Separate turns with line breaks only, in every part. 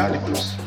capital incluso.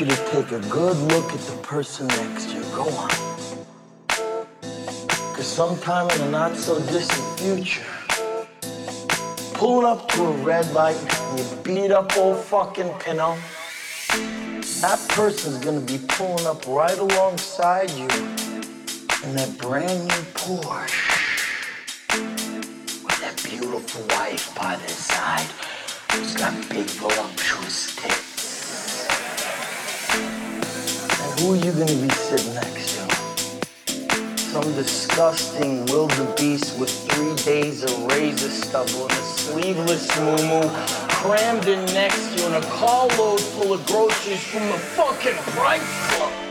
You
to take a good look at the person next to you. Go on. Because sometime in the not so distant future, pulling up to a red light, and you beat up old fucking Pinto, that person's gonna be pulling up right alongside you in that brand new Porsche with that beautiful wife by their side who's got big voluptuous tits. Who you gonna be sitting next to? Some disgusting wildebeest with three days of razor stubble and a sleeveless moo crammed in next to you in a carload full of groceries from the fucking Price Club.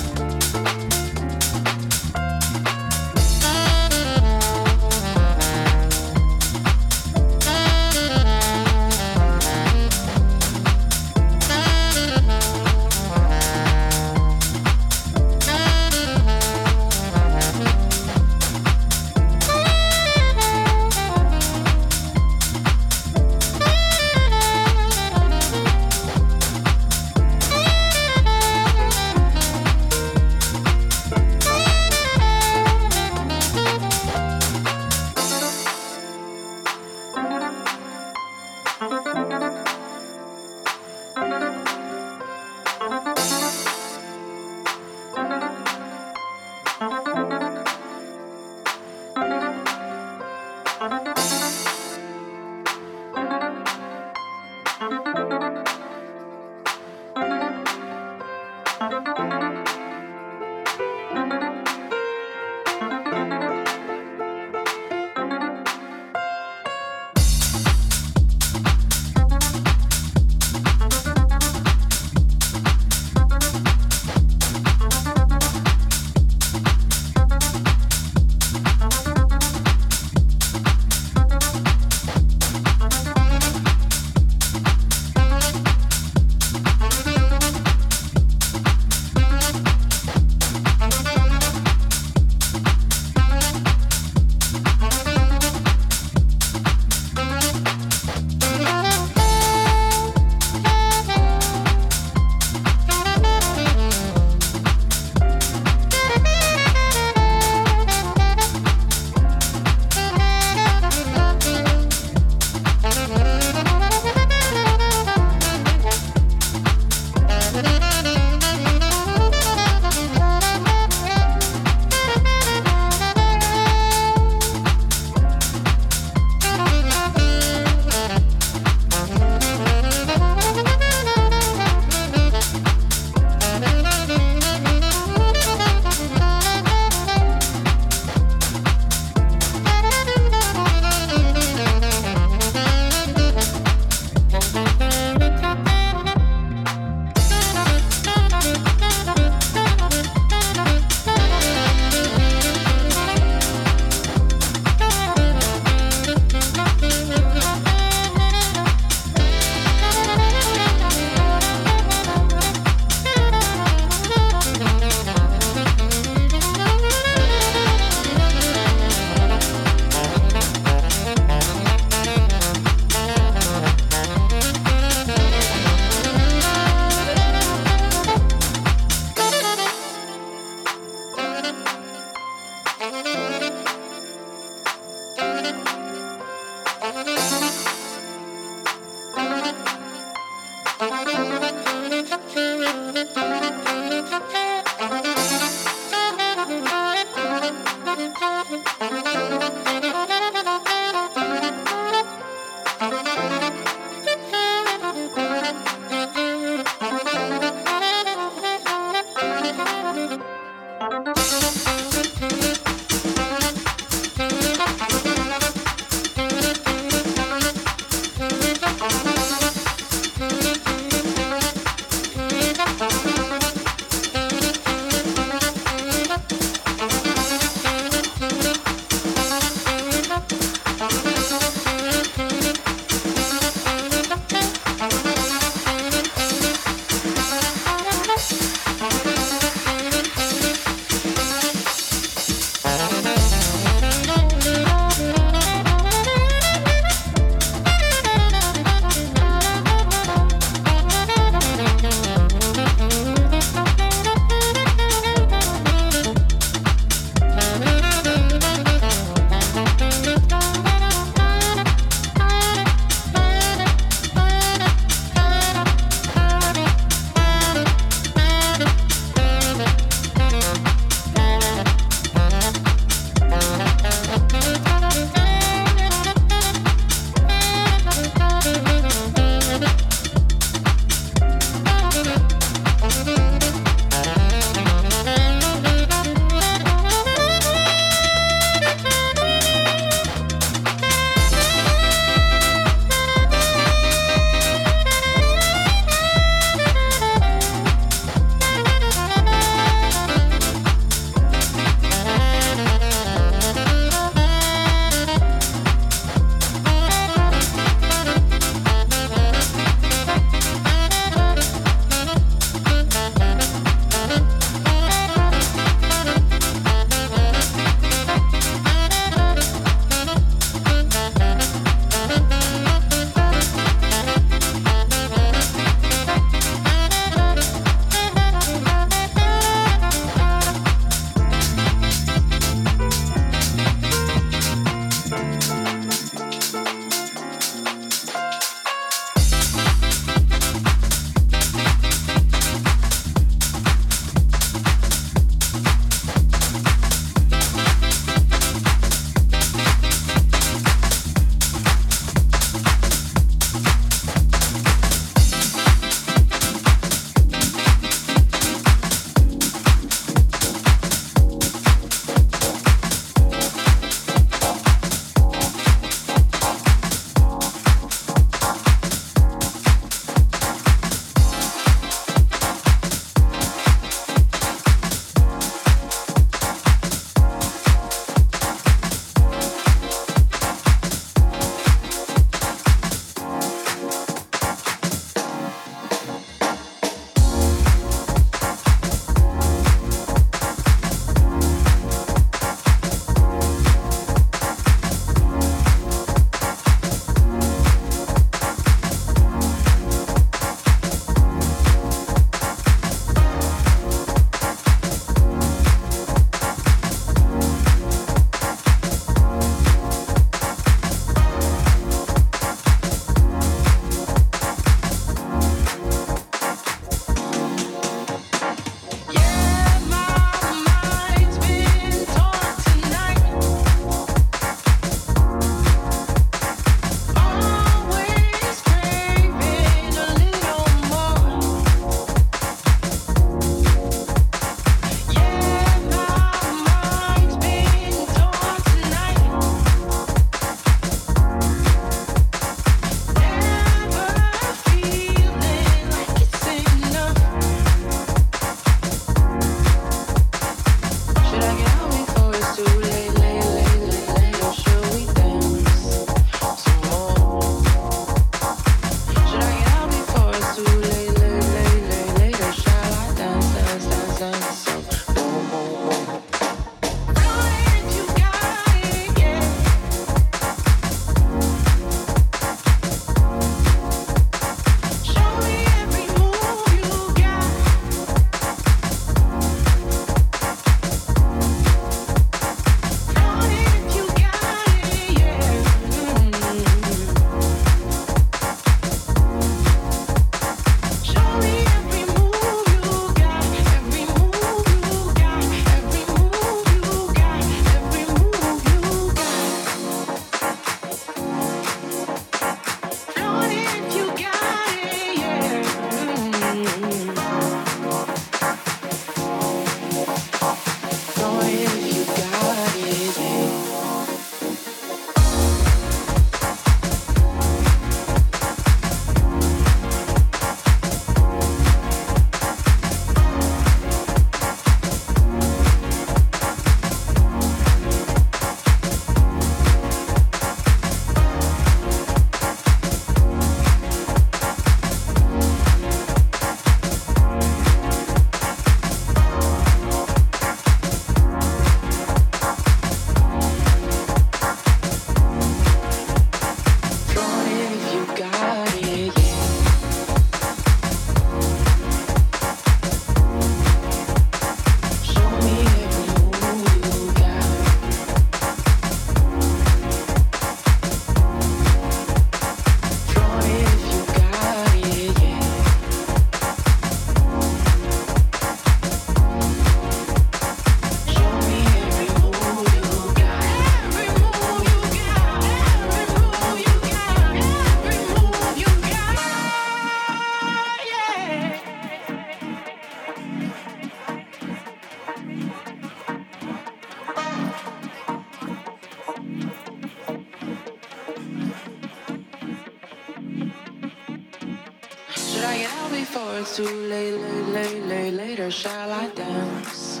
Before it's too late, late, late, late, later? Shall I dance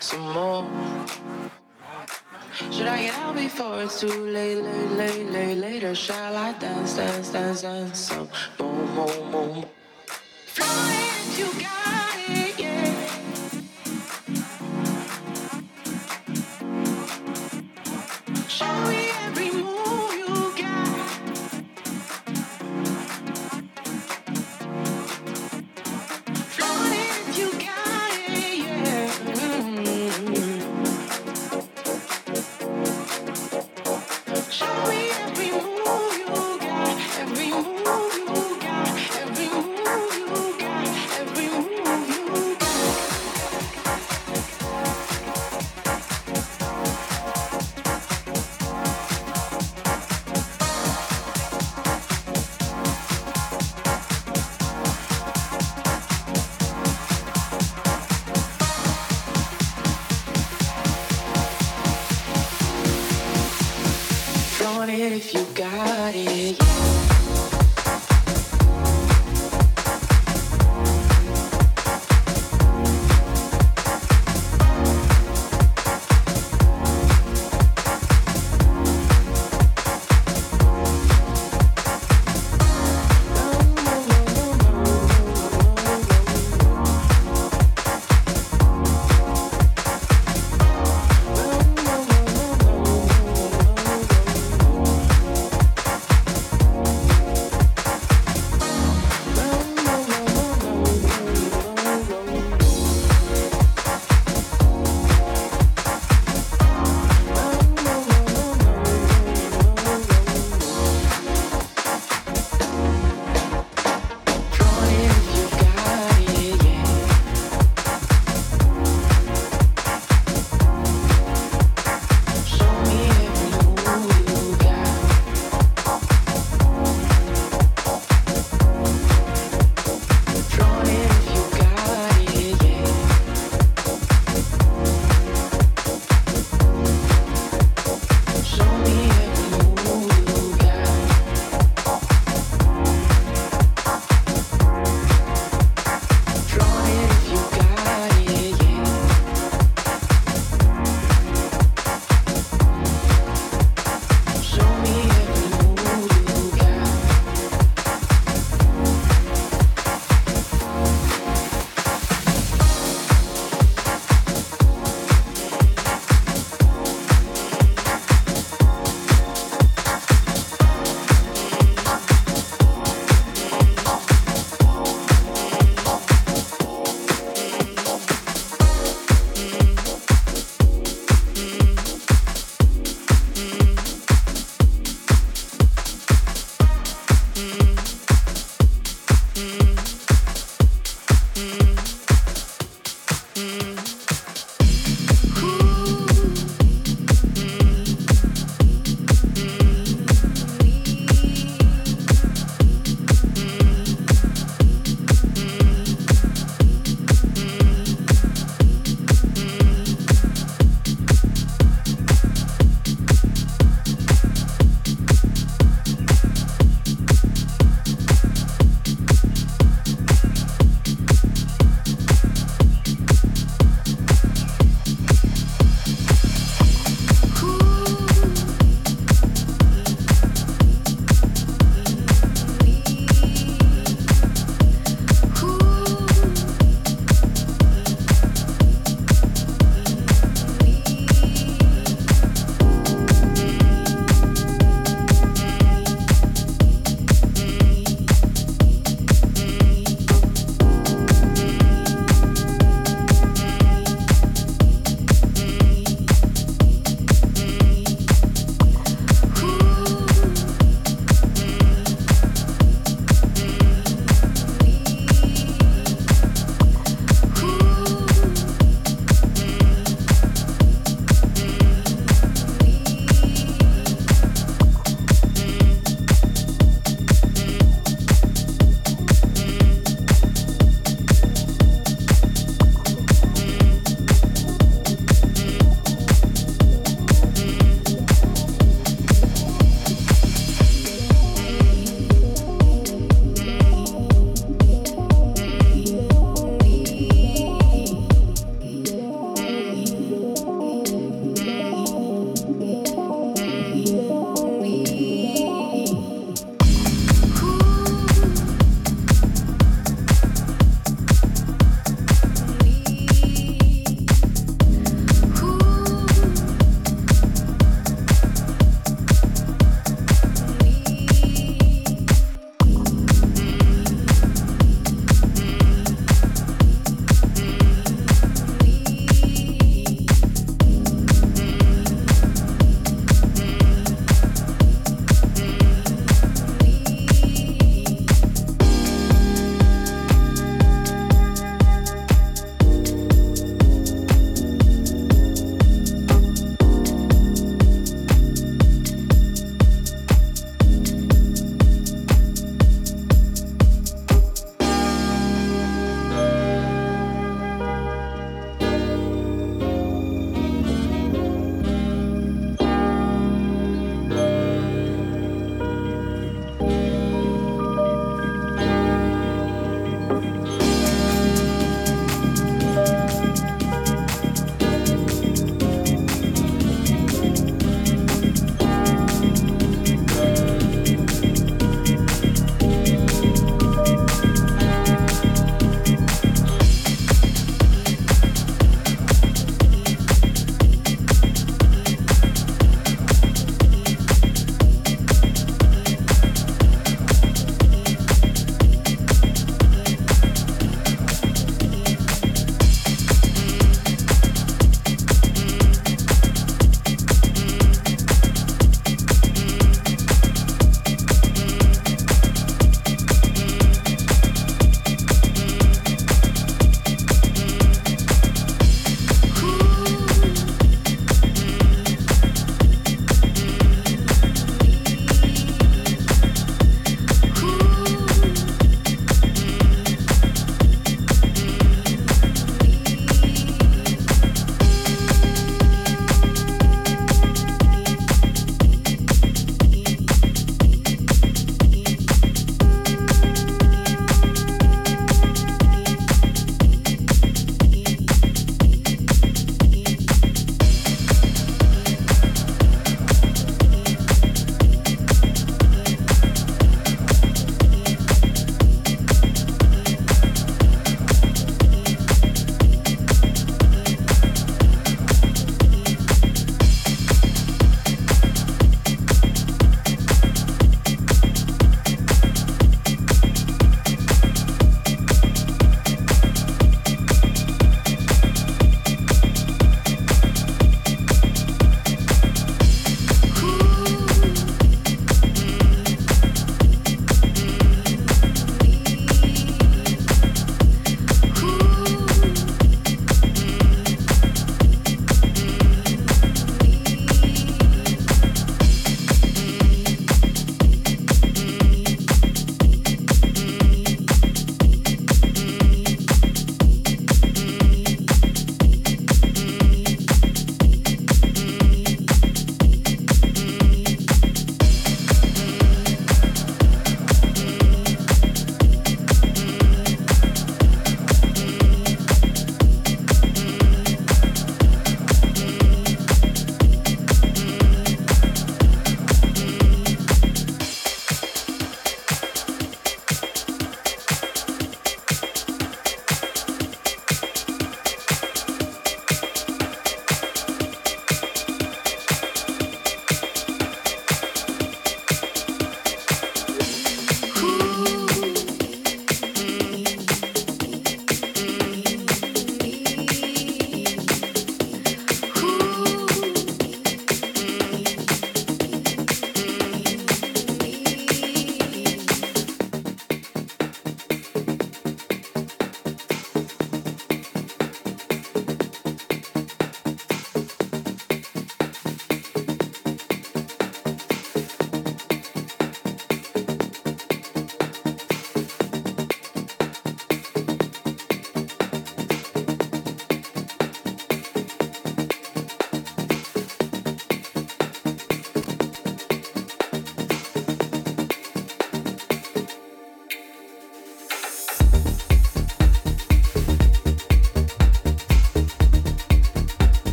some more? Should I get out before it's too late, late, late, late, later? Shall I dance, dance, dance, dance some more, more, more?